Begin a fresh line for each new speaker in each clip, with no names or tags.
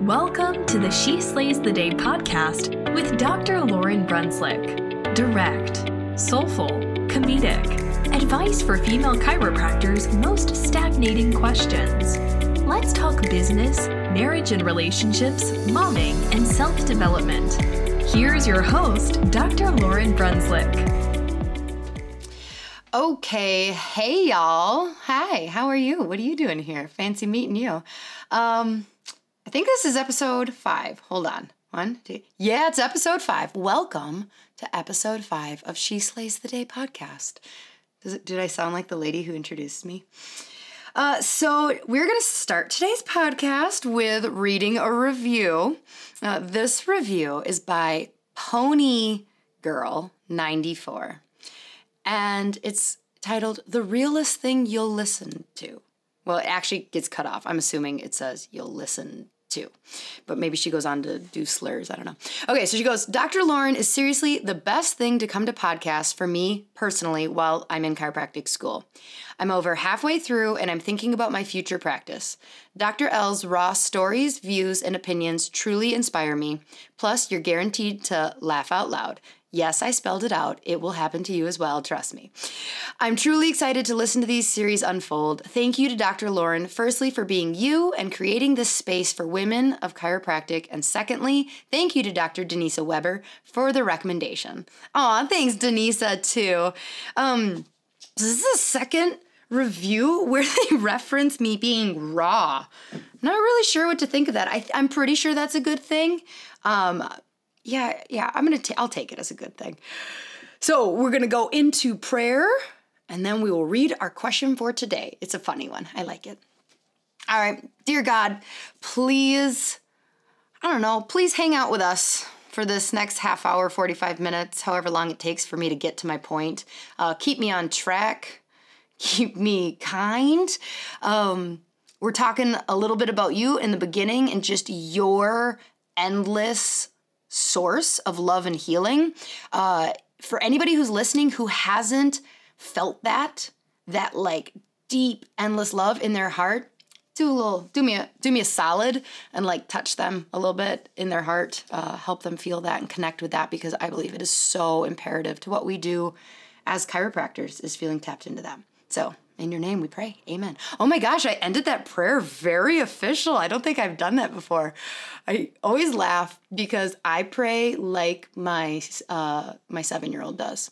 Welcome to the She Slays the Day podcast with Dr. Lauryn Brunslick. Direct, soulful, comedic, advice for female chiropractors' most stagnating questions. Let's talk business, marriage and relationships, momming, and self development. Here's your host, Dr. Lauryn Brunslick.
Okay, hey y'all. Hi, how are you? What are you doing here? Fancy meeting you. Um, think this is episode five. Hold on. One, two. Yeah, it's episode five. Welcome to episode five of She Slays the Day podcast. It, did I sound like the lady who introduced me? Uh, so, we're going to start today's podcast with reading a review. Uh, this review is by Pony Girl 94, and it's titled The Realest Thing You'll Listen to. Well, it actually gets cut off. I'm assuming it says you'll listen too. But maybe she goes on to do slurs. I don't know. Okay, so she goes Dr. Lauryn is seriously the best thing to come to podcast for me personally while I'm in chiropractic school. I'm over halfway through and I'm thinking about my future practice. Dr. L's raw stories, views, and opinions truly inspire me. Plus, you're guaranteed to laugh out loud. Yes, I spelled it out. It will happen to you as well, trust me. I'm truly excited to listen to these series unfold. Thank you to Dr. Lauryn, firstly, for being you and creating this space for women of chiropractic. And secondly, thank you to Dr. Denisa Weber for the recommendation. Aw, thanks, Denisa, too. Um, this is the second review where they reference me being raw. Not really sure what to think of that. I, am pretty sure that's a good thing. Um, yeah, yeah, I'm gonna, i I'll take it as a good thing. So we're gonna go into prayer and then we will read our question for today. It's a funny one. I like it. All right, dear God, please, I don't know, please hang out with us for this next half hour, 45 minutes, however long it takes for me to get to my point. Uh, keep me on track, keep me kind. Um, we're talking a little bit about you in the beginning and just your endless source of love and healing. Uh, for anybody who's listening who hasn't felt that, that like deep, endless love in their heart, do a little, do me a, do me a solid and like touch them a little bit in their heart, uh, help them feel that and connect with that because I believe it is so imperative to what we do as chiropractors is feeling tapped into that. So in your name we pray. Amen. Oh my gosh, I ended that prayer very official. I don't think I've done that before. I always laugh because I pray like my uh, my seven year old does.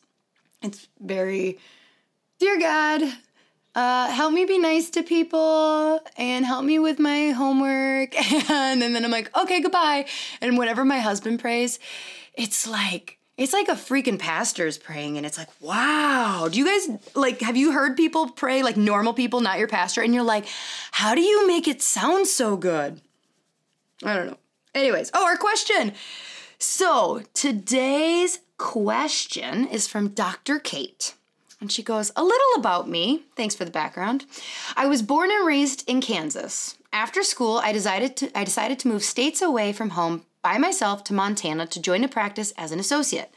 It's very, dear God, uh, help me be nice to people and help me with my homework. And, and then I'm like, okay, goodbye. And whenever my husband prays, it's like it's like a freaking pastor's praying, and it's like, wow. Do you guys like, have you heard people pray, like normal people, not your pastor? And you're like, how do you make it sound so good? I don't know. Anyways, oh, our question. So today's question is from Dr. Kate. And she goes, A little about me. Thanks for the background. I was born and raised in Kansas. After school, I decided to I decided to move states away from home by myself to Montana to join a practice as an associate.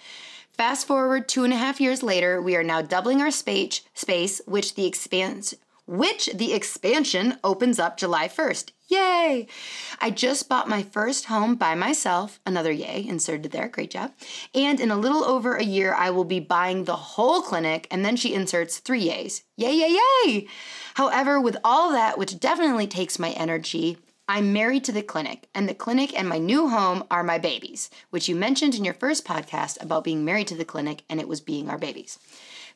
Fast forward two and a half years later, we are now doubling our space, space which the expanse which the expansion opens up July 1st. Yay! I just bought my first home by myself. Another yay inserted there. Great job. And in a little over a year, I will be buying the whole clinic. And then she inserts three yays. Yay, yay, yay! However, with all that, which definitely takes my energy, I'm married to the clinic, and the clinic and my new home are my babies, which you mentioned in your first podcast about being married to the clinic and it was being our babies.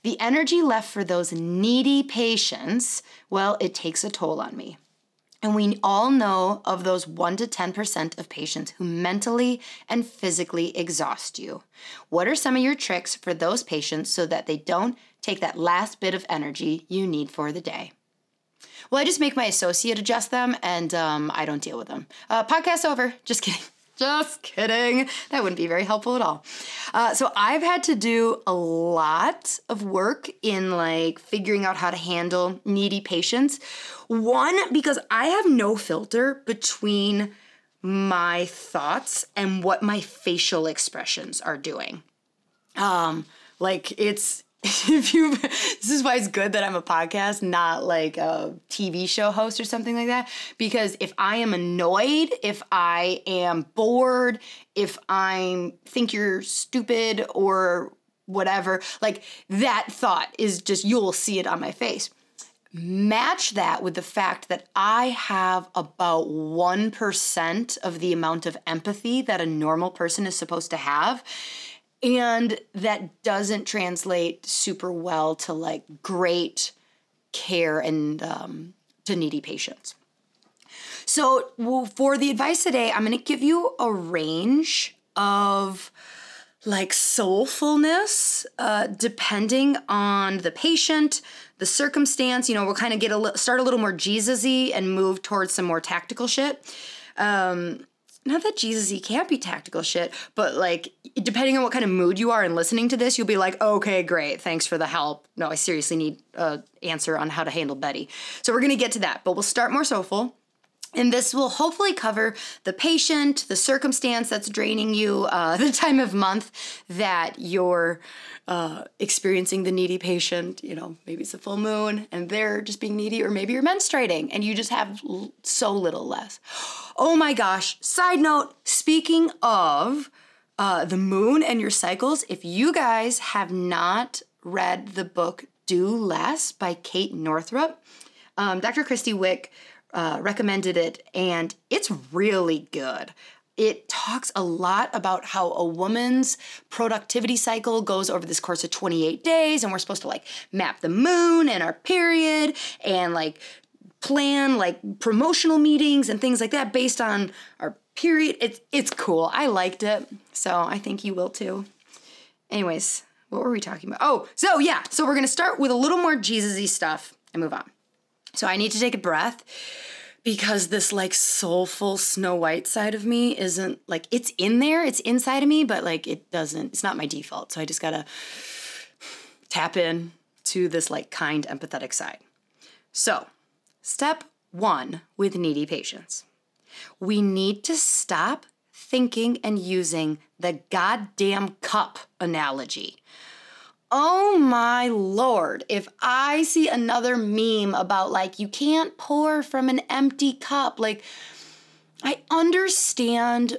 The energy left for those needy patients, well, it takes a toll on me. And we all know of those 1 to 10% of patients who mentally and physically exhaust you. What are some of your tricks for those patients so that they don't take that last bit of energy you need for the day? Well, I just make my associate adjust them and um, I don't deal with them. Uh, podcast over. Just kidding. Just kidding. That wouldn't be very helpful at all. Uh, so I've had to do a lot of work in like figuring out how to handle needy patients. One, because I have no filter between my thoughts and what my facial expressions are doing. Um, like it's if you this is why it's good that I'm a podcast, not like a TV show host or something like that. Because if I am annoyed, if I am bored, if I think you're stupid or whatever, like that thought is just you'll see it on my face. Match that with the fact that I have about 1% of the amount of empathy that a normal person is supposed to have and that doesn't translate super well to like great care and um, to needy patients. So, well, for the advice today, I'm going to give you a range of like soulfulness, uh, depending on the patient, the circumstance. You know, we'll kind of get a start a little more Jesus-y and move towards some more tactical shit. Um, not that Jesus he can't be tactical shit, but like depending on what kind of mood you are and listening to this, you'll be like, okay, great, thanks for the help. No, I seriously need an answer on how to handle Betty. So we're gonna get to that, but we'll start more soulful. And this will hopefully cover the patient, the circumstance that's draining you, uh, the time of month that you're uh, experiencing the needy patient. You know, maybe it's a full moon and they're just being needy, or maybe you're menstruating and you just have l- so little less. Oh my gosh. Side note speaking of uh, the moon and your cycles, if you guys have not read the book Do Less by Kate Northrup, um, Dr. Christy Wick uh, recommended it, and it's really good. It talks a lot about how a woman's productivity cycle goes over this course of 28 days, and we're supposed to like map the moon and our period and like plan like promotional meetings and things like that based on our period. It's it's cool. I liked it. So I think you will too. Anyways, what were we talking about? Oh, so yeah, so we're gonna start with a little more Jesus-y stuff and move on. So I need to take a breath because this like soulful Snow White side of me isn't like it's in there, it's inside of me, but like it doesn't, it's not my default. So I just gotta tap in to this like kind, empathetic side. So Step one with needy patients. We need to stop thinking and using the goddamn cup analogy. Oh my lord, if I see another meme about like you can't pour from an empty cup, like I understand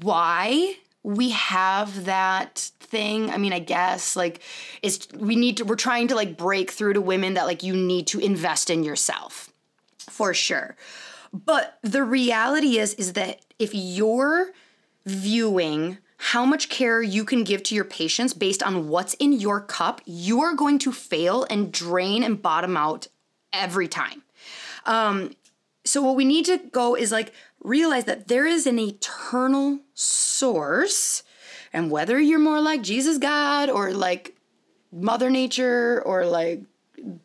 why we have that thing i mean i guess like it's we need to we're trying to like break through to women that like you need to invest in yourself for sure. But the reality is is that if you're viewing how much care you can give to your patients based on what's in your cup, you are going to fail and drain and bottom out every time. Um, so, what we need to go is like realize that there is an eternal source, and whether you're more like Jesus God or like Mother Nature or like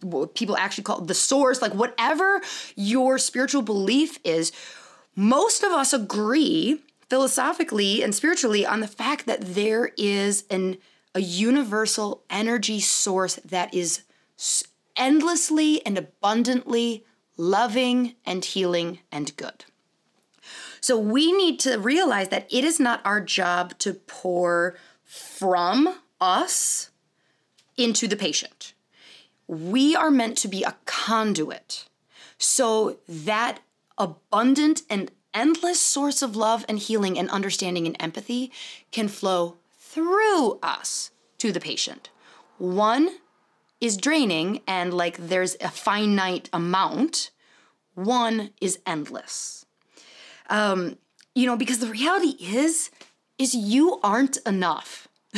what people actually call the source, like whatever your spiritual belief is, most of us agree philosophically and spiritually on the fact that there is an a universal energy source that is endlessly and abundantly loving and healing and good. So we need to realize that it is not our job to pour from us into the patient we are meant to be a conduit so that abundant and endless source of love and healing and understanding and empathy can flow through us to the patient. One is draining and like there's a finite amount, one is endless. Um, you know, because the reality is, is you aren't enough.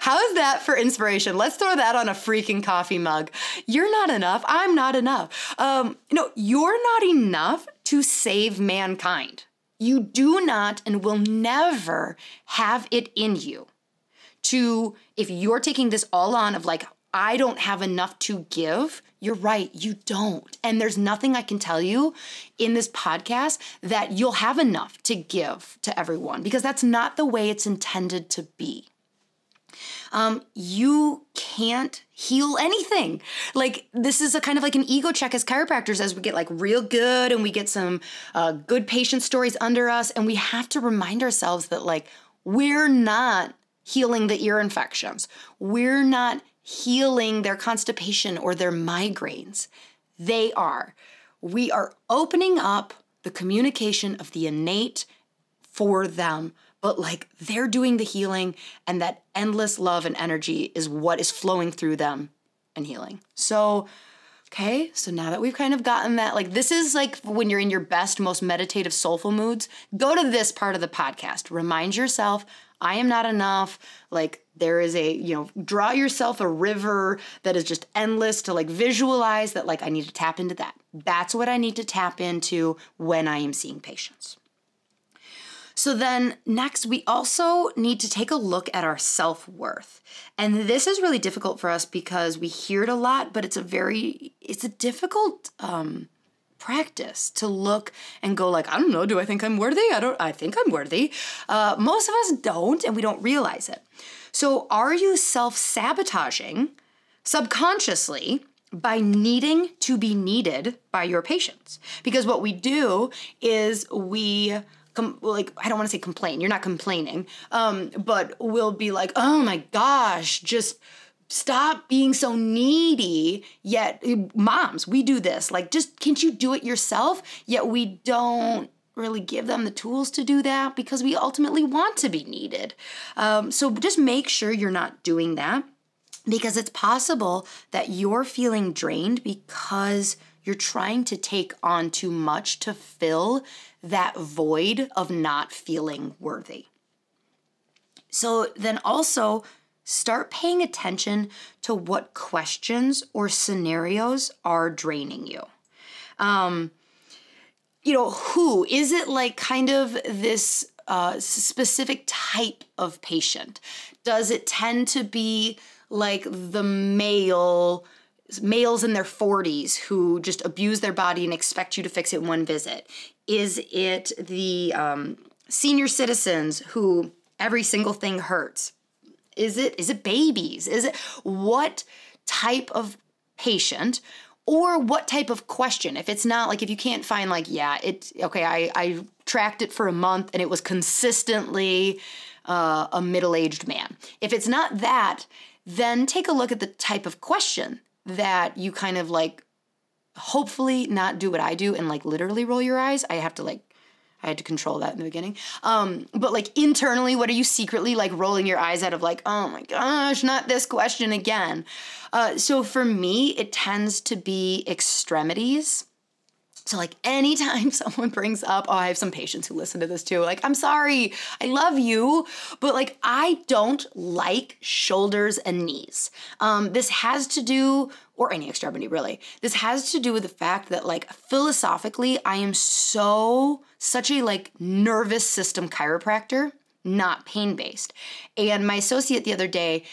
How is that for inspiration? Let's throw that on a freaking coffee mug. You're not enough. I'm not enough. Um, no, you're not enough to save mankind. You do not and will never have it in you to, if you're taking this all on of like, I don't have enough to give, you're right, you don't. And there's nothing I can tell you in this podcast that you'll have enough to give to everyone because that's not the way it's intended to be um, you can't heal anything. Like this is a kind of like an ego check as chiropractors as we get like real good and we get some uh, good patient stories under us, and we have to remind ourselves that like we're not healing the ear infections. We're not healing their constipation or their migraines. They are. We are opening up the communication of the innate for them but like they're doing the healing and that endless love and energy is what is flowing through them and healing. So, okay, so now that we've kind of gotten that, like this is like when you're in your best, most meditative, soulful moods, go to this part of the podcast. Remind yourself, I am not enough. Like there is a, you know, draw yourself a river that is just endless to like visualize that, like, I need to tap into that. That's what I need to tap into when I am seeing patients. So then next we also need to take a look at our self-worth. And this is really difficult for us because we hear it a lot, but it's a very it's a difficult um practice to look and go like i don't know. Do i think i'm worthy? I don't i think i'm worthy. Uh, most of us don't and we don't realize it. So are you self-sabotaging subconsciously by needing to be needed by your patients? Because what we do is we com- like I don't want to say complain. You're not complaining, um, but we'll be like, oh my gosh, just stop being so needy. Yet moms, we do this. Like, just can't you do it yourself? Yet we don't really give them the tools to do that because we ultimately want to be needed. Um, so just make sure you're not doing that because it's possible that you're feeling drained because you're trying to take on too much to fill that void of not feeling worthy. So then also start paying attention to what questions or scenarios are draining you. Um, you know, who is it like kind of this uh, specific type of patient? Does it tend to be like the male? males in their 40s who just abuse their body and expect you to fix it in one visit? Is it the um, senior citizens who every single thing hurts? Is it is it babies? Is it what type of patient or what type of question? If it's not like if you can't find like yeah, it okay, I I tracked it for a month and it was consistently uh, a middle-aged man. If it's not that, then take a look at the type of question that you kind of like hopefully not do what I do and like literally roll your eyes. I have to like I had to control that in the beginning. Um, but like internally, what are you secretly like rolling your eyes out of like, oh my gosh, not this question again? Uh, so for me, it tends to be extremities. So, like, anytime someone brings up, oh, I have some patients who listen to this too, like, I'm sorry, I love you, but like, I don't like shoulders and knees. Um, this has to do, or any extremity really, this has to do with the fact that, like, philosophically, I am so, such a like nervous system chiropractor, not pain based. And my associate the other day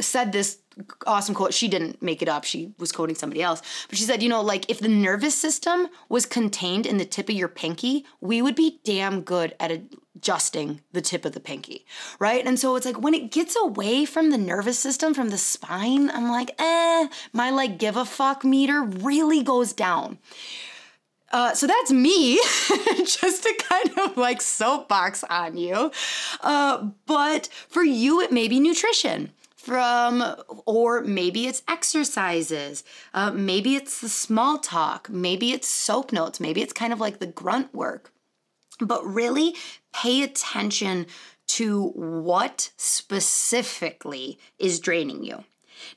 said this awesome quote. She didn't make it up. She was quoting somebody else. But she said, you know, like if the nervous system was contained in the tip of your pinky, we would be damn good at adjusting the tip of the pinky, right? And so it's like when it gets away from the nervous system, from the spine, I'm like, eh, my like give a fuck meter really goes down. Uh, so that's me, just to kind of like soapbox on you. Uh, but for you, it may be nutrition from, or maybe it's exercises, uh, maybe it's the small talk, maybe it's soap notes, maybe it's kind of like the grunt work. But really pay attention to what specifically is draining you.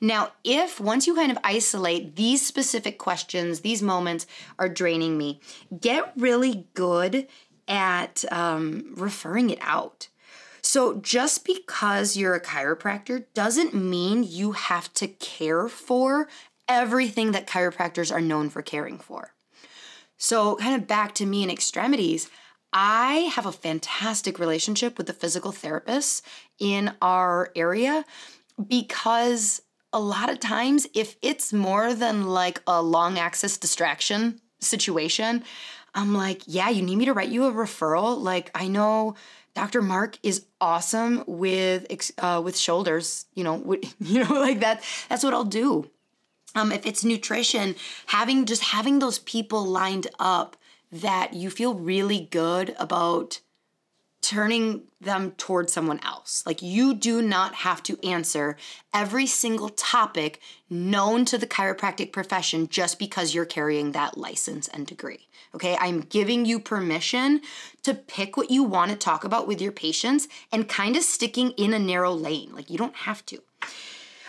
Now, if once you kind of isolate these specific questions, these moments are draining me, get really good at um, referring it out. So, just because you're a chiropractor doesn't mean you have to care for everything that chiropractors are known for caring for. So, kind of back to me and extremities, I have a fantastic relationship with the physical therapists in our area because a lot of times, if it's more than like a long axis distraction situation, I'm like, yeah, you need me to write you a referral. Like, I know Dr. Mark is awesome with uh, with shoulders. You know, you know, like that. That's what I'll do. Um, if it's nutrition, having just having those people lined up that you feel really good about turning them towards someone else. Like you do not have to answer every single topic known to the chiropractic profession just because you're carrying that license and degree. Okay, I'm giving you permission to pick what you want to talk about with your patients and kind of sticking in a narrow lane. Like you don't have to.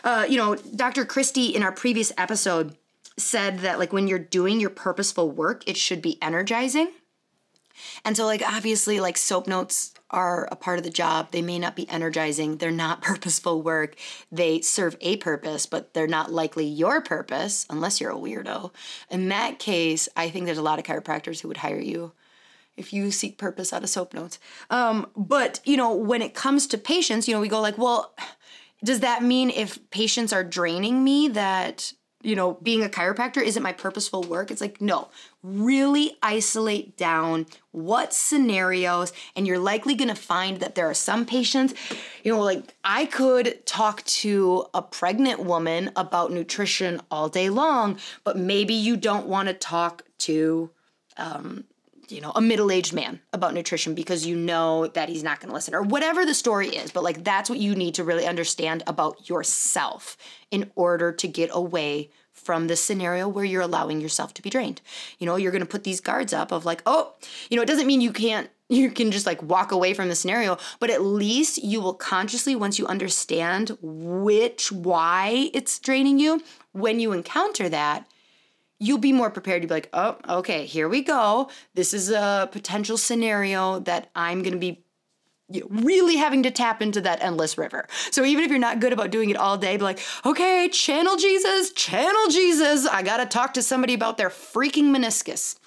Uh, you know, Dr. Christie in our previous episode said that like when you're doing your purposeful work, it should be energizing. And so, like, obviously, like, soap notes are a part of the job. They may not be energizing, they're not purposeful work. They serve a purpose, but they're not likely your purpose unless you're a weirdo. In that case, I think there's a lot of chiropractors who would hire you if you seek purpose out of soap notes. Um, but, you know, when it comes to patients, you know, we go like, well, does that mean if patients are draining me that you know, being a chiropractor isn't my purposeful work. It's like, no, really isolate down what scenarios, and you're likely gonna find that there are some patients, you know, like I could talk to a pregnant woman about nutrition all day long, but maybe you don't wanna talk to, um, you know, a middle aged man about nutrition because you know that he's not going to listen or whatever the story is. But like, that's what you need to really understand about yourself in order to get away from this scenario where you're allowing yourself to be drained. You know, you're going to put these guards up of like, oh, you know, it doesn't mean you can't you can just like walk away from the scenario, but at least you will consciously once you understand which why it's draining you, when you encounter that, you'll be more prepared to be like, oh, okay, here we go. This is a potential scenario that I'm going to be really having to tap into that endless river. So even if you're not good about doing it all day, be like, okay, channel Jesus, channel Jesus. I got to talk to somebody about their freaking meniscus.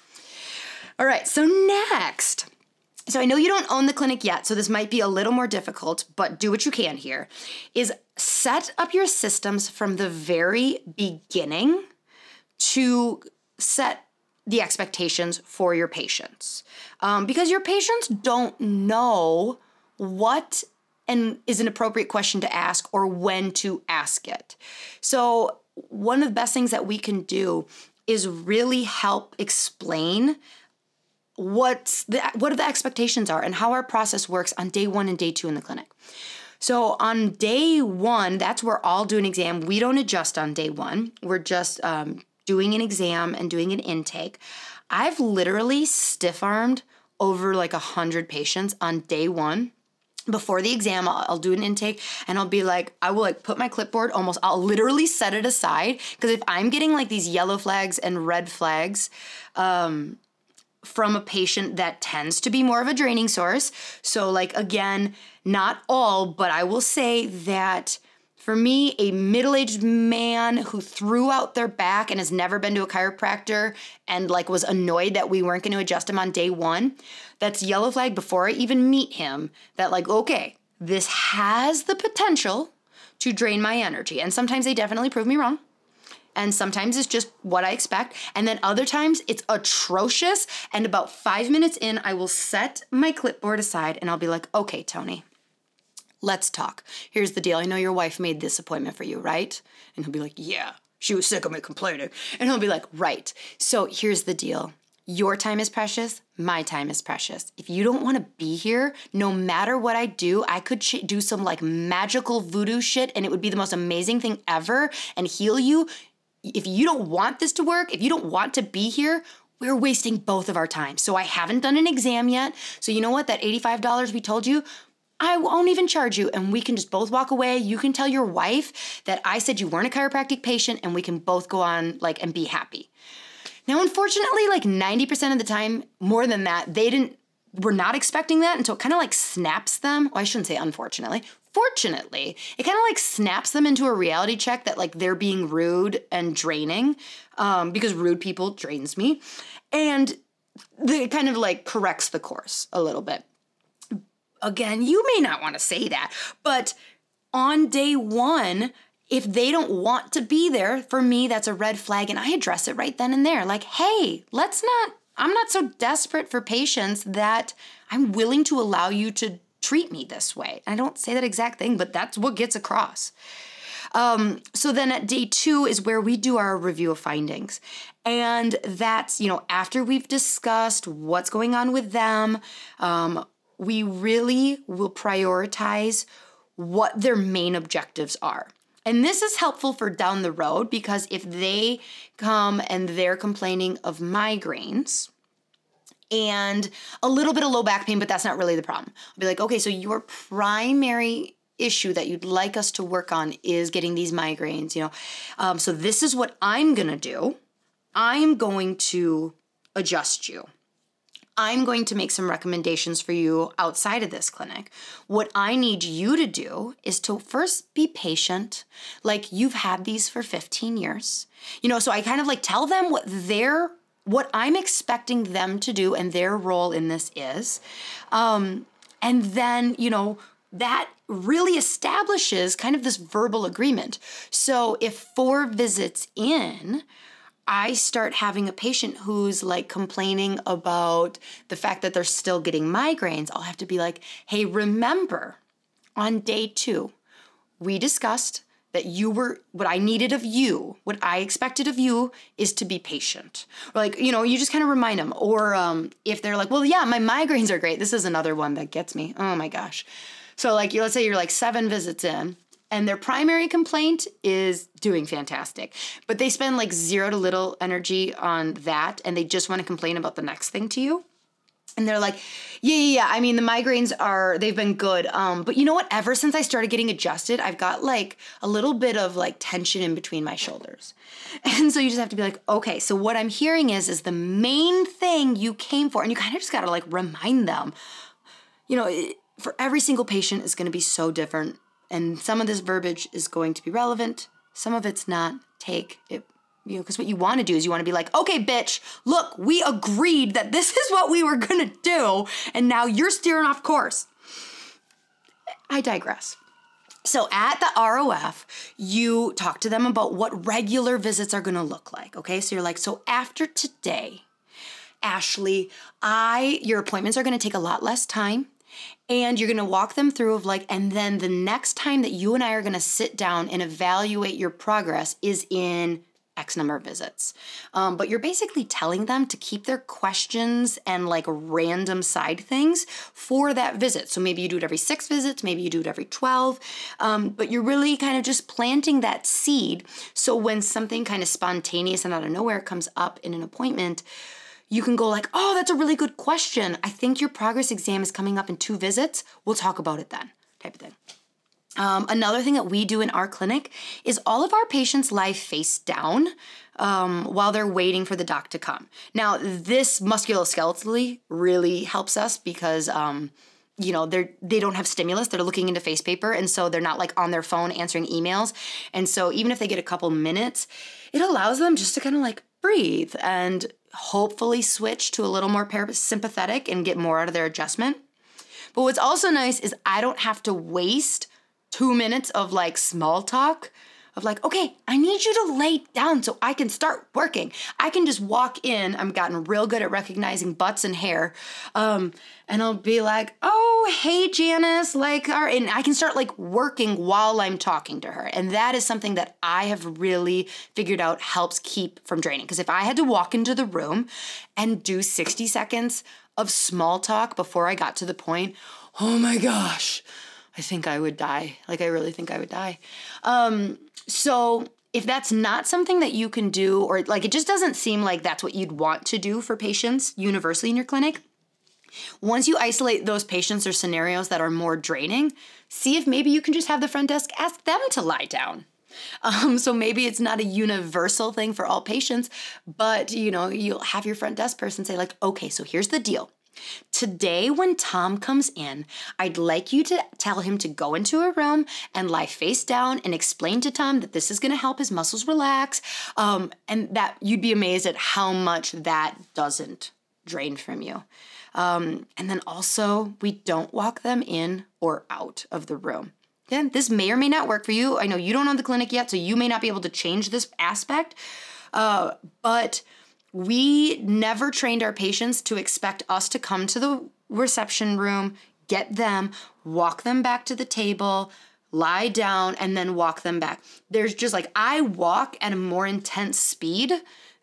All right, so next. So I know you don't own the clinic yet, so this might be a little more difficult, but do what you can here. Is set up your systems from the very beginning to set the expectations for your patients. Um, because your patients don't know what and is an appropriate question to ask or when to ask it. So, one of the best things that we can do is really help explain what's the what the expectations are and how our process works on day 1 and day 2 in the clinic. So on day one, that's where I'll do an exam. We don't adjust on day one. We're just um, doing an exam and doing an intake. I've literally stiff armed over like a hundred patients on day one before the exam I'll, I'll, do an intake and i'll be like i will like put my clipboard almost i'll literally set it aside because if i'm getting like these yellow flags and red flags um, from a patient that tends to be more of a draining source so like again not all but i will say that for me, a middle aged man who threw out their back and has never been to a chiropractor and like was annoyed that we weren't going to adjust him on day one, that's yellow flag before I even meet him. That, like, okay, this has the potential to drain my energy. And sometimes they definitely prove me wrong. And sometimes it's just what I expect. And then other times it's atrocious. And about five minutes in, I will set my clipboard aside and I'll be like, okay, Tony, Let's talk. Here's the deal. I know your wife made this appointment for you, right? And he'll be like, Yeah, she was sick of me complaining. And he'll be like, Right. So here's the deal. your time is precious. My time is precious. If you don't want to be here, no matter what I do, I could sh- do some like magical voodoo shit and it would be the most amazing thing ever and heal you. If you don't want this to work, if you don't want to be here, we're wasting both of our time. So I haven't done an exam yet. So you know what? That $85 we told you, I won't even charge you and we can just both walk away. You can tell your wife that I said you weren't a chiropractic patient and we can both go on like and be happy. Now, unfortunately, like 90% of the time, more than that, they didn't were not expecting that until it kind of like snaps them. Well, I shouldn't say unfortunately. Fortunately, it kind of like snaps them into a reality check that like they're being rude and draining um, because rude people drains me. And it kind of like corrects the course a little bit. Again, you may not want to say that, but on day one, if they don't want to be there, for me, that's a red flag. And I address it right then and there. Like, hey, let's not, I'm not so desperate for patients that I'm willing to allow you to treat me this way. I don't say that exact thing, but that's what gets across. Um, so then at day two is where we do our review of findings. And that's, you know, after we've discussed what's going on with them, um, we really will prioritize what their main objectives are. And this is helpful for down the road because if they come and they're complaining of migraines and a little bit of low back pain, but that's not really the problem. I'll be like, okay, so your primary issue that you'd like us to work on is getting these migraines, you know. Um, so this is what I'm gonna do. I'm going to adjust you. I'm going to make some recommendations for you outside of this clinic. What I need you to do is to first be patient, like you've had these for 15 years. You know, so I kind of like tell them what their what I'm expecting them to do and their role in this is. Um, and then, you know, that really establishes kind of this verbal agreement. So if four visits in, I start having a patient who's like complaining about the fact that they're still getting migraines, I'll have to be like, hey, remember on day two, we discussed that you were what I needed of you, what I expected of you is to be patient. Or like, you know, you just kind of remind them. Or um, if they're like, well, yeah, my migraines are great. This is another one that gets me. Oh my gosh. So, like, let's say you're like seven visits in and their primary complaint is doing fantastic. But they spend like zero to little energy on that and they just want to complain about the next thing to you. And they're like, yeah, yeah, yeah. I mean, the migraines are, they've been good. Um, but you know what? Ever since I started getting adjusted, I've got like a little bit of like tension in between my shoulders. And so you just have to be like, okay, so what I'm hearing is, is the main thing you came for. And you kind of just got to like remind them, you know, for every single patient is going to be so different and some of this verbiage is going to be relevant, some of it's not. Take it, you know, because what you want to do is you want to be like, okay, bitch, look, we agreed that this is what we were gonna do, and now you're steering off course. I digress. So at the ROF, you talk to them about what regular visits are gonna look like. Okay, so you're like, so after today, Ashley, I your appointments are gonna take a lot less time and you're going to walk them through of like and then the next time that you and I are going to sit down and evaluate your progress is in X number of visits. Um, but you're basically telling them to keep their questions and like random side things for that visit. So maybe you do it every six visits, maybe you do it every 12. Um, but you're really kind of just planting that seed. So when something kind of spontaneous and out of nowhere comes up in an appointment, you can go like, "Oh, that's a really good question. I think your progress exam is coming up in two visits. We'll talk about it then." type of thing. Um, another thing that we do in our clinic is all of our patients lie face down um, while they're waiting for the doc to come. Now, this musculoskeletally really helps us because. Um, you know they're they don't have stimulus they're looking into face paper and so they're not like on their phone answering emails and so even if they get a couple minutes it allows them just to kind of like breathe and hopefully switch to a little more parasympathetic and get more out of their adjustment. But what's also nice is I don't have to waste two minutes of like small talk of like, okay, I need you to lay down so I can start working. I can just walk in. I'm gotten real good at recognizing butts and hair. Um, and I'll be like, oh, hey, Janice, like, our, and I can start like working while I'm talking to her. And that is something that I have really figured out helps keep from draining. Because if I had to walk into the room and do 60 seconds of small talk before I got to the point, oh my gosh, I think I would die. Like, I really think I would die. Um, so, if that's not something that you can do, or like it just doesn't seem like that's what you'd want to do for patients universally in your clinic, once you isolate those patients or scenarios that are more draining, see if maybe you can just have the front desk ask them to lie down. Um, so maybe it's not a universal thing for all patients, but you know, you'll have your front desk person say, like, okay, so here's the deal. Today, when Tom comes in, I'd like you to tell him to go into a room and lie face down and explain to Tom that this is going to help his muscles relax. Um, and that you'd be amazed at how much that doesn't drain from you. Um, and then also, we don't walk them in or out of the room. Again, this may or may not work for you. I know you don't own the clinic yet, so you may not be able to change this aspect. Uh, but we never trained our patients to expect us to come to the reception room, get them, walk them back to the table, lie down, and then walk them back. There's just like, I walk at a more intense speed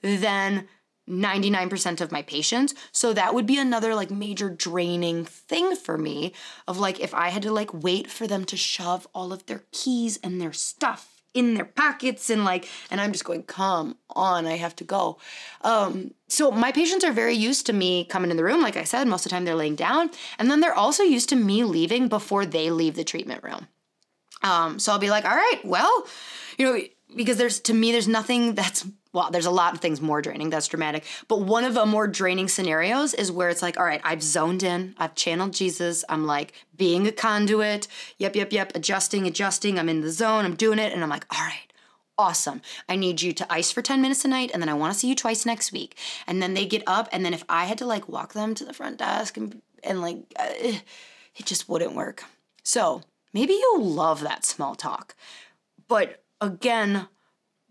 than 99% of my patients. So that would be another like major draining thing for me of like if I had to like wait for them to shove all of their keys and their stuff in their pockets and like and I'm just going come on I have to go. Um so my patients are very used to me coming in the room like I said most of the time they're laying down and then they're also used to me leaving before they leave the treatment room. Um so I'll be like all right, well, you know because there's to me there's nothing that's well there's a lot of things more draining that's dramatic but one of the more draining scenarios is where it's like all right i've zoned in i've channeled jesus i'm like being a conduit yep yep yep adjusting adjusting i'm in the zone i'm doing it and i'm like all right awesome. I need you to ice for 10 minutes a night and then I want to see you twice next week. And then they get up and then if I had to like walk them to the front desk and and like uh, it just wouldn't work. So, maybe you'll love that small talk. But again,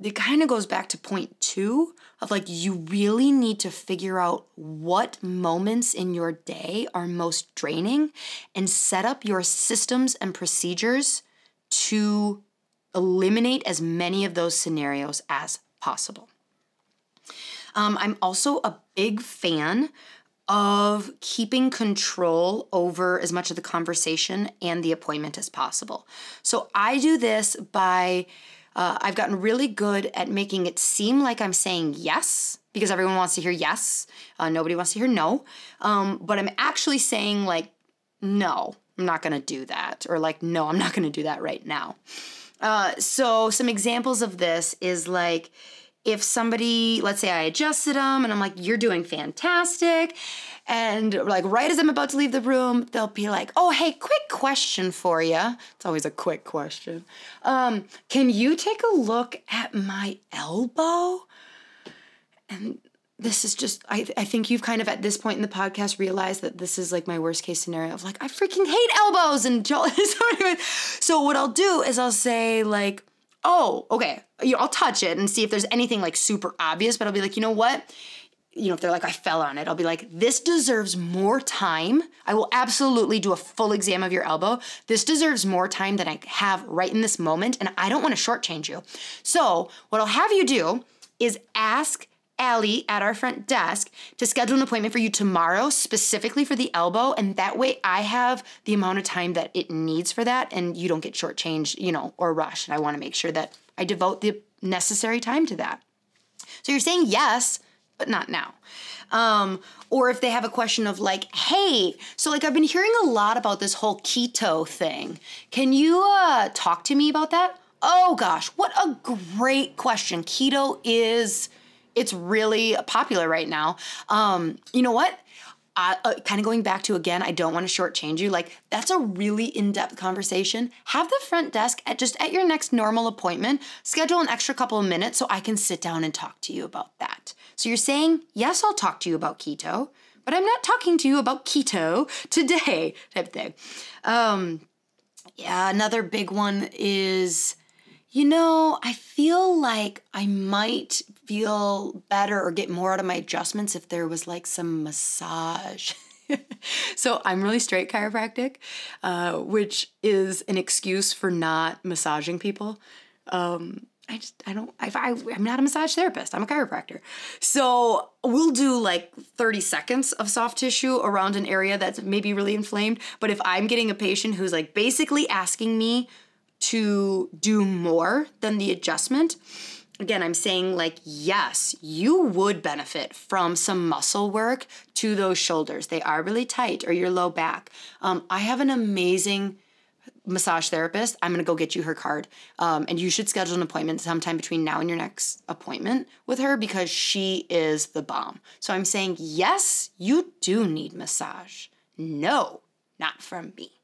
it kind of goes back to point two of like you really need to figure out what moments in your day are most draining and set up your systems and procedures to eliminate as many of those scenarios as possible. Um, I'm also a big fan of keeping control over as much of the conversation and the appointment as possible. So I do this by uh, I've gotten really good at making it seem like I'm saying yes because everyone wants to hear yes. Uh, nobody wants to hear no. Um, but I'm actually saying, like, no, I'm not going to do that. Or, like, no, I'm not going to do that right now. Uh, so, some examples of this is like, if somebody, let's say I adjusted them and I'm like, you're doing fantastic. And like right as I'm about to leave the room, they'll be like, "Oh, hey, quick question for you." It's always a quick question. Um, can you take a look at my elbow? And this is just I, I think you've kind of at this point in the podcast realized that this is like my worst case scenario of like I freaking hate elbows and so anyway, so what I'll do is I'll say like oh okay you know, I'll touch it and see if there's anything like super obvious but I'll be like you know what you know, if they're like, I fell on it, I'll be like, this deserves more time. I will absolutely do a full exam of your elbow. This deserves more time than I have right in this moment, and I don't want to shortchange you. So, what I'll have you do is ask Allie at our front desk to schedule an appointment for you tomorrow, specifically for the elbow, and that way I have the amount of time that it needs for that, and you don't get shortchanged, you know, or rushed. And I want to make sure that I devote the necessary time to that. So, you're saying yes but not now. Um, or if they have a question of like, hey, so like I've been hearing a lot about this whole keto thing. Can you uh, talk to me about that? Oh gosh, what a great question. Keto is, it's really popular right now. Um, you know what? Uh, kind of going back to again, I don't want to shortchange you. Like that's a really in-depth conversation. Have the front desk at just at your next normal appointment schedule an extra couple of minutes so I can sit down and talk to you about that. So you're saying yes, I'll talk to you about keto, but I'm not talking to you about keto today, type thing. Um, yeah, another big one is you know, I feel like I might feel better or get more out of my adjustments if there was like some massage. so I'm really straight chiropractic, uh, which is an excuse for not massaging people. Um, I just I don't I, I I'm not a massage therapist. I'm a chiropractor. So we'll do like 30 seconds of soft tissue around an area that's maybe really inflamed. But if I'm getting a patient who's like basically asking me to do more than the adjustment, again, I'm saying like, yes, you would benefit from some muscle work to those shoulders. They are really tight or your low back. Um, I have an amazing massage therapist. I'm going to go get you her card. Um, and you should schedule an appointment sometime between now and your next appointment with her because she is the bomb. So I'm saying, yes, you do need massage. No, not from me.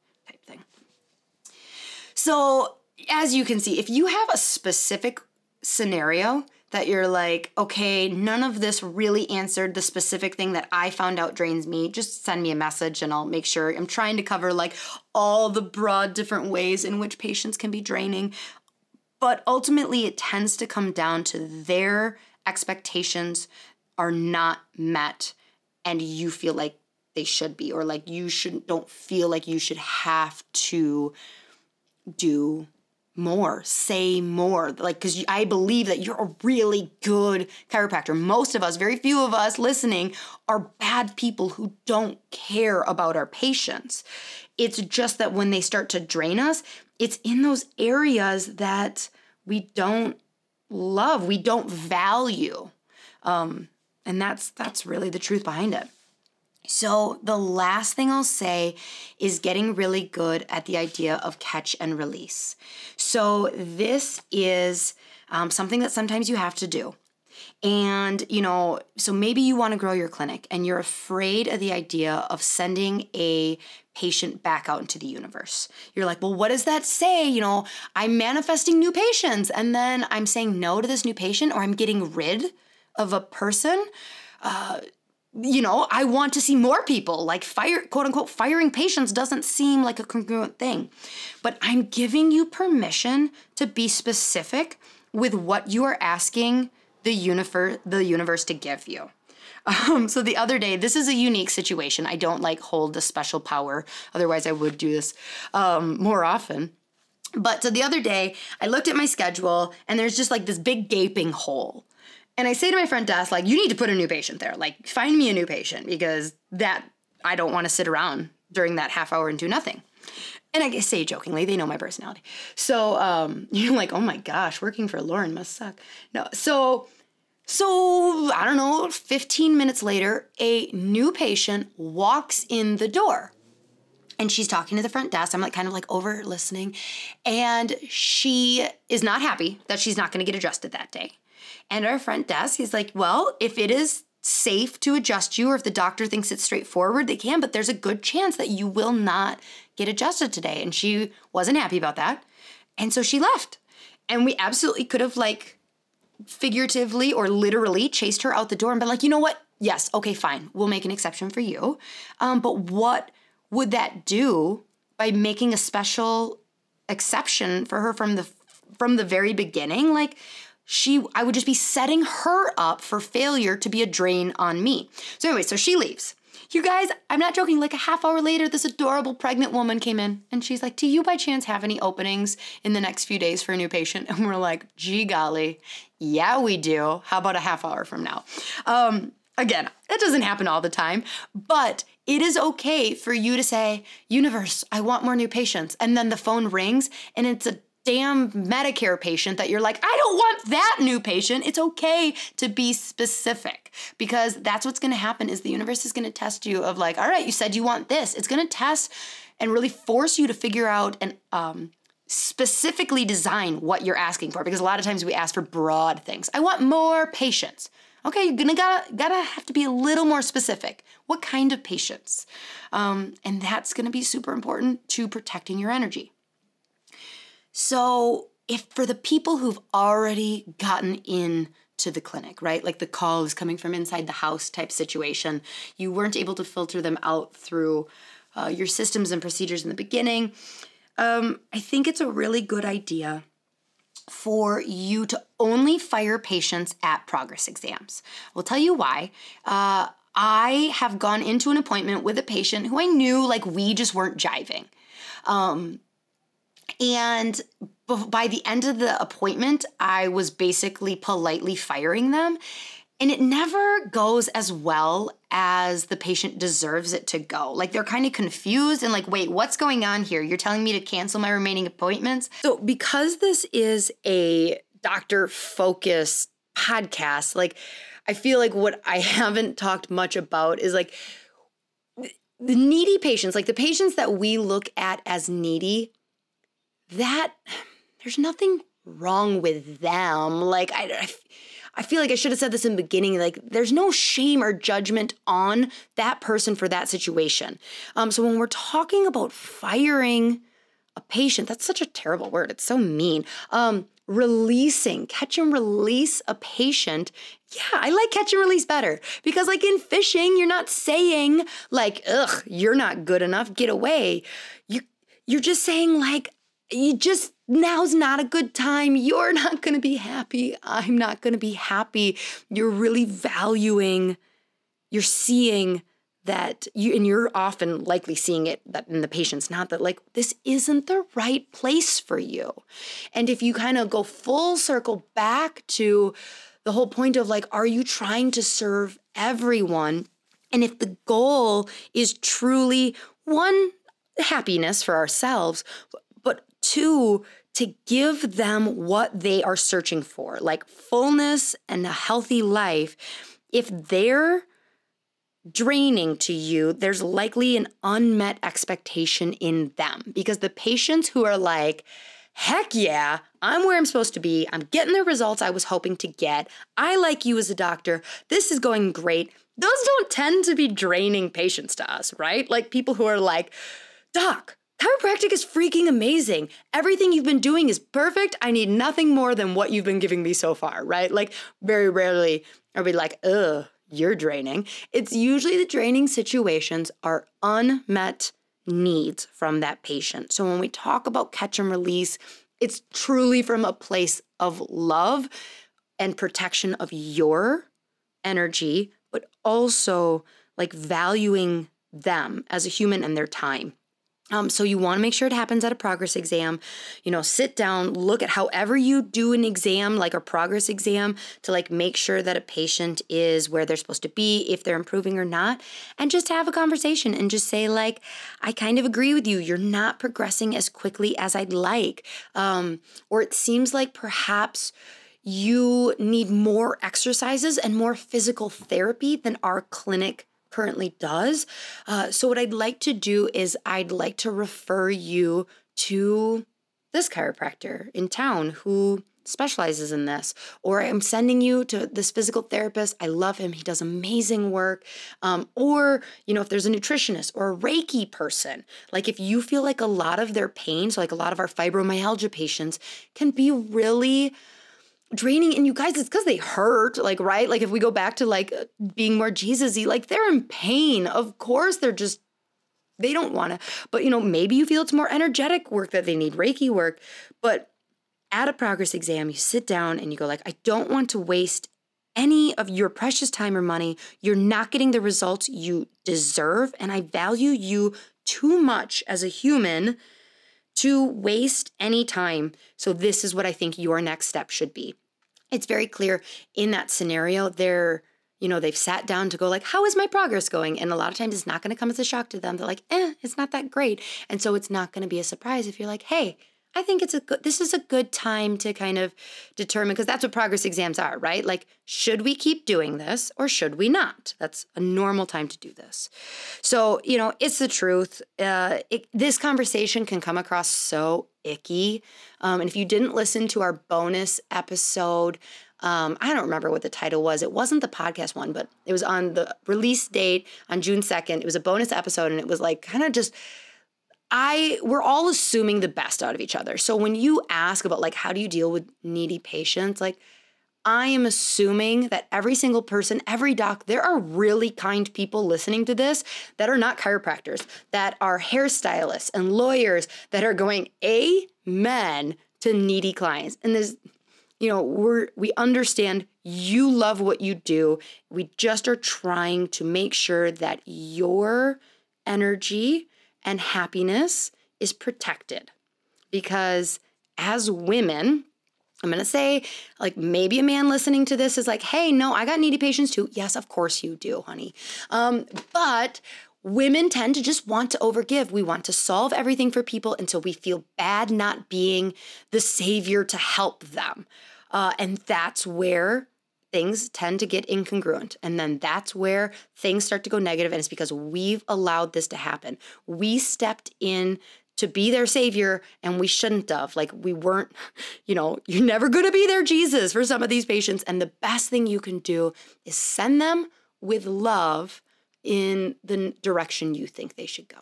So, as you can see, if you have a specific scenario that you're like, okay, none of this really answered the specific thing that I found out drains me, just send me a message and I'll make sure I'm trying to cover like all the broad different ways in which patients can be draining. But ultimately, it tends to come down to their expectations are not met and you feel like they should be or like you shouldn't don't feel like you should have to do more, say more. Like, because I believe that you're a really good chiropractor. Most of us, very few of us listening, are bad people who don't care about our patients. It's just that when they start to drain us, it's in those areas that we don't love, we don't value. Um, and that's that's really the truth behind it. So, the last thing I'll say is getting really good at the idea of catch and release. So, this is um, something that sometimes you have to do. And, you know, so maybe you want to grow your clinic and you're afraid of the idea of sending a patient back out into the universe. You're like, well, what does that say? You know, I'm manifesting new patients and then I'm saying no to this new patient or I'm getting rid of a person. Uh, you know, I want to see more people. Like fire, quote unquote, firing patients doesn't seem like a congruent thing. But I'm giving you permission to be specific with what you are asking the universe, the universe to give you. Um, so the other day, this is a unique situation. I don't like hold a special power. Otherwise, I would do this um, more often. But so the other day, I looked at my schedule and there's just like this big gaping hole. And I say to my front desk, like, you need to put a new patient there. Like, find me a new patient because that I don't want to sit around during that half hour and do nothing. And I say jokingly, they know my personality. So um, you're like, oh my gosh, working for Lauryn must suck. No, so so I don't know, 15 minutes later, a new patient walks in the door. And she's talking to the front desk. I'm like kind of like over listening. And she is not happy that she's not going to get adjusted that day. And our front desk is like, well, if it is safe to adjust you, or if the doctor thinks it's straightforward, they can, but there's a good chance that you will not get adjusted today. And she wasn't happy about that. And so she left. And we absolutely could have, like, figuratively or literally chased her out the door and been like, you know what? Yes, okay, fine. We'll make an exception for you. Um, but what would that do by making a special exception for her from the from the very beginning? Like, she I would just be setting her up for failure to be a drain on me. So anyway, so she leaves. You guys, I'm not joking, like a half hour later, this adorable pregnant woman came in and she's like, Do you by chance have any openings in the next few days for a new patient? And we're like, Gee golly, yeah, we do. How about a half hour from now? Um, again, that doesn't happen all the time, but it is okay for you to say, Universe, I want more new patients. And then the phone rings and it's a damn Medicare patient that you're like, I don't want that new patient. It's okay to be specific because that's what's going to happen is the universe is going to test you of like, all right, you said you want this. It's going to test and really force you to figure out and um, specifically design what you're asking for because a lot of times we ask for broad things. I want more patients. Okay, you're gonna gotta gotta have to be a little more specific. What kind of patients? Um, and that's gonna be super important to protecting your energy. So, if for the people who've already gotten in to the clinic, right? Like the call is coming from inside the house type situation, you weren't able to filter them out through uh, your systems and procedures in the beginning. Um, I think it's a really good idea for you to only fire patients at progress exams. We'll tell you why. Uh, I have gone into an appointment with a patient who I knew like we just weren't jiving. Um, and by the end of the appointment, I was basically politely firing them. And it never goes as well as the patient deserves it to go. Like they're kind of confused and like, wait, what's going on here? You're telling me to cancel my remaining appointments? So, because this is a doctor focused podcast, like, I feel like what I haven't talked much about is like the needy patients, like the patients that we look at as needy, that there's nothing wrong with them. Like, I, I I feel like I should have said this in the beginning. Like, there's no shame or judgment on that person for that situation. Um, so when we're talking about firing a patient, that's such a terrible word. It's so mean. Um, releasing, catch and release a patient. Yeah, I like catch and release better because, like in fishing, you're not saying like, "Ugh, you're not good enough, get away." You you're just saying like, you just now's not a good time. You're not going to be happy. I'm not going to be happy. You're really valuing, you're seeing that you, and you're often likely seeing it that in the patients, not that like this isn't the right place for you. And if you kind of go full circle back to the whole point of like, are you trying to serve everyone? And if the goal is truly one, happiness for ourselves, two, to give them what they are searching for, like fullness and a healthy life. If they're draining to you, there's likely an unmet expectation in them because the patients who are like, heck yeah, I'm where I'm supposed to be. I'm getting the results I was hoping to get. I like you as a doctor. This is going great. Those don't tend to be draining patients to us, right? Like people who are like, Doc, Chiropractic is freaking amazing. Everything you've been doing is perfect. I need nothing more than what you've been giving me so far, right? Like, very rarely are we like, ugh, you're draining. It's usually the draining situations are unmet needs from that patient. So when we talk about catch and release, it's truly from a place of love and protection of your energy, but also like valuing them as a human and their time. Um, so you want to make sure it happens at a progress exam. You know, sit down, look at however you do an exam, like a progress exam, to like make sure that a patient is where they're supposed to be, if they're improving or not, and just have a conversation and just say like, I kind of agree with you. You're not progressing as quickly as I'd like, um, or it seems like perhaps you need more exercises and more physical therapy than our clinic currently does. Uh, so, what I'd like to do is, I'd like to refer you to this chiropractor in town who specializes in this or i'm sending you to this physical therapist. I love him. He does amazing work. Um, or you know if there's a nutritionist or a reiki person like if you feel like a lot of their pain so like a lot of our fibromyalgia patients can be really draining and you guys it's because they hurt like right? Like if we go back to like uh, being more jesus-y like they're in pain. Of course they're just they don't want to but you know maybe you feel it's more energetic work that they need reiki work but at a progress exam you sit down and you go like i don't want to waste any of your precious time or money. You're not getting the results you deserve and i value you too much as a human to waste any time. So, this is what I think your next step should be. It's very clear in that scenario, they're, you know, they've sat down to go, like, how is my progress going? And a lot of times it's not going to come as a shock to them. They're like, eh, it's not that great. And so, it's not going to be a surprise if you're like, hey, I think it's a good this is a good time to kind of determine because that's what progress exams are, right? Like should we keep doing this or should we not? That's a normal time to do this. So, you know, it's the truth. Uh, it, this conversation can come across so icky. Um, and if you didn't listen to our bonus episode, um, I don't remember what the title was. It wasn't the podcast one, but it was on the release date on June 2nd. It was a bonus episode and it was like kind of just I we're all assuming the best out of each other. So when you ask about like how do you deal with needy patients, like I am assuming that every single person, every doc, there are really kind people listening to this that are not chiropractors, that are hairstylists and lawyers that are going amen to needy clients. And there's, you know, we're we understand you love what you do. We just are trying to make sure that your energy and happiness is protected. Because as women, I'm going to say, like, maybe a man listening to this is like, hey, no, I got needy patients too. Yes, of course you do, honey. Um, but women tend to just want to overgive. We want to solve everything for people until we feel bad not being the savior to help them. Uh, and that's where things tend to get incongruent. And then that's where things start to go negative. And it's because we've allowed this to happen. We stepped in to be their savior and we shouldn't have like we weren't you know you're never going to be their jesus for some of these patients and the best thing you can do is send them with love in the direction you think they should go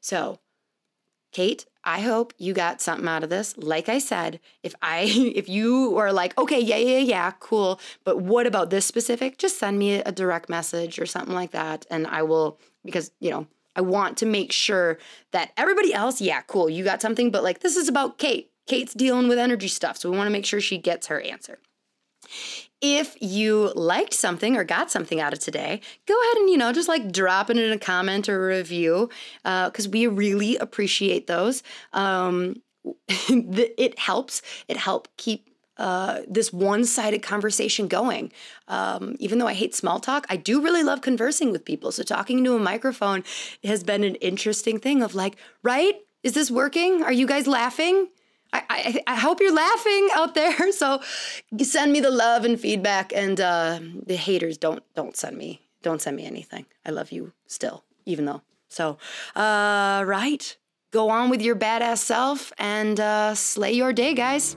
so kate i hope you got something out of this like i said if i if you are like okay yeah yeah yeah cool but what about this specific just send me a direct message or something like that and i will because you know I want to make sure that everybody else, yeah, cool, you got something, but like this is about Kate. Kate's dealing with energy stuff, so we want to make sure she gets her answer. If you liked something or got something out of today, go ahead and, you know, just like drop it in a comment or a review because uh, we really appreciate those. Um, it helps. It helps keep uh, this one sided conversation going. Um, even though I hate small talk, I do really love conversing with people. So, talking to a microphone has been an interesting thing of like, right? Is this working? Are you guys laughing? I, I, I hope you're laughing out there. So, send me the love and feedback. And uh, the haters don't don't send me don't send me anything. I love you still, even though. So, uh, right. Go on with your badass self and uh, slay your day, guys.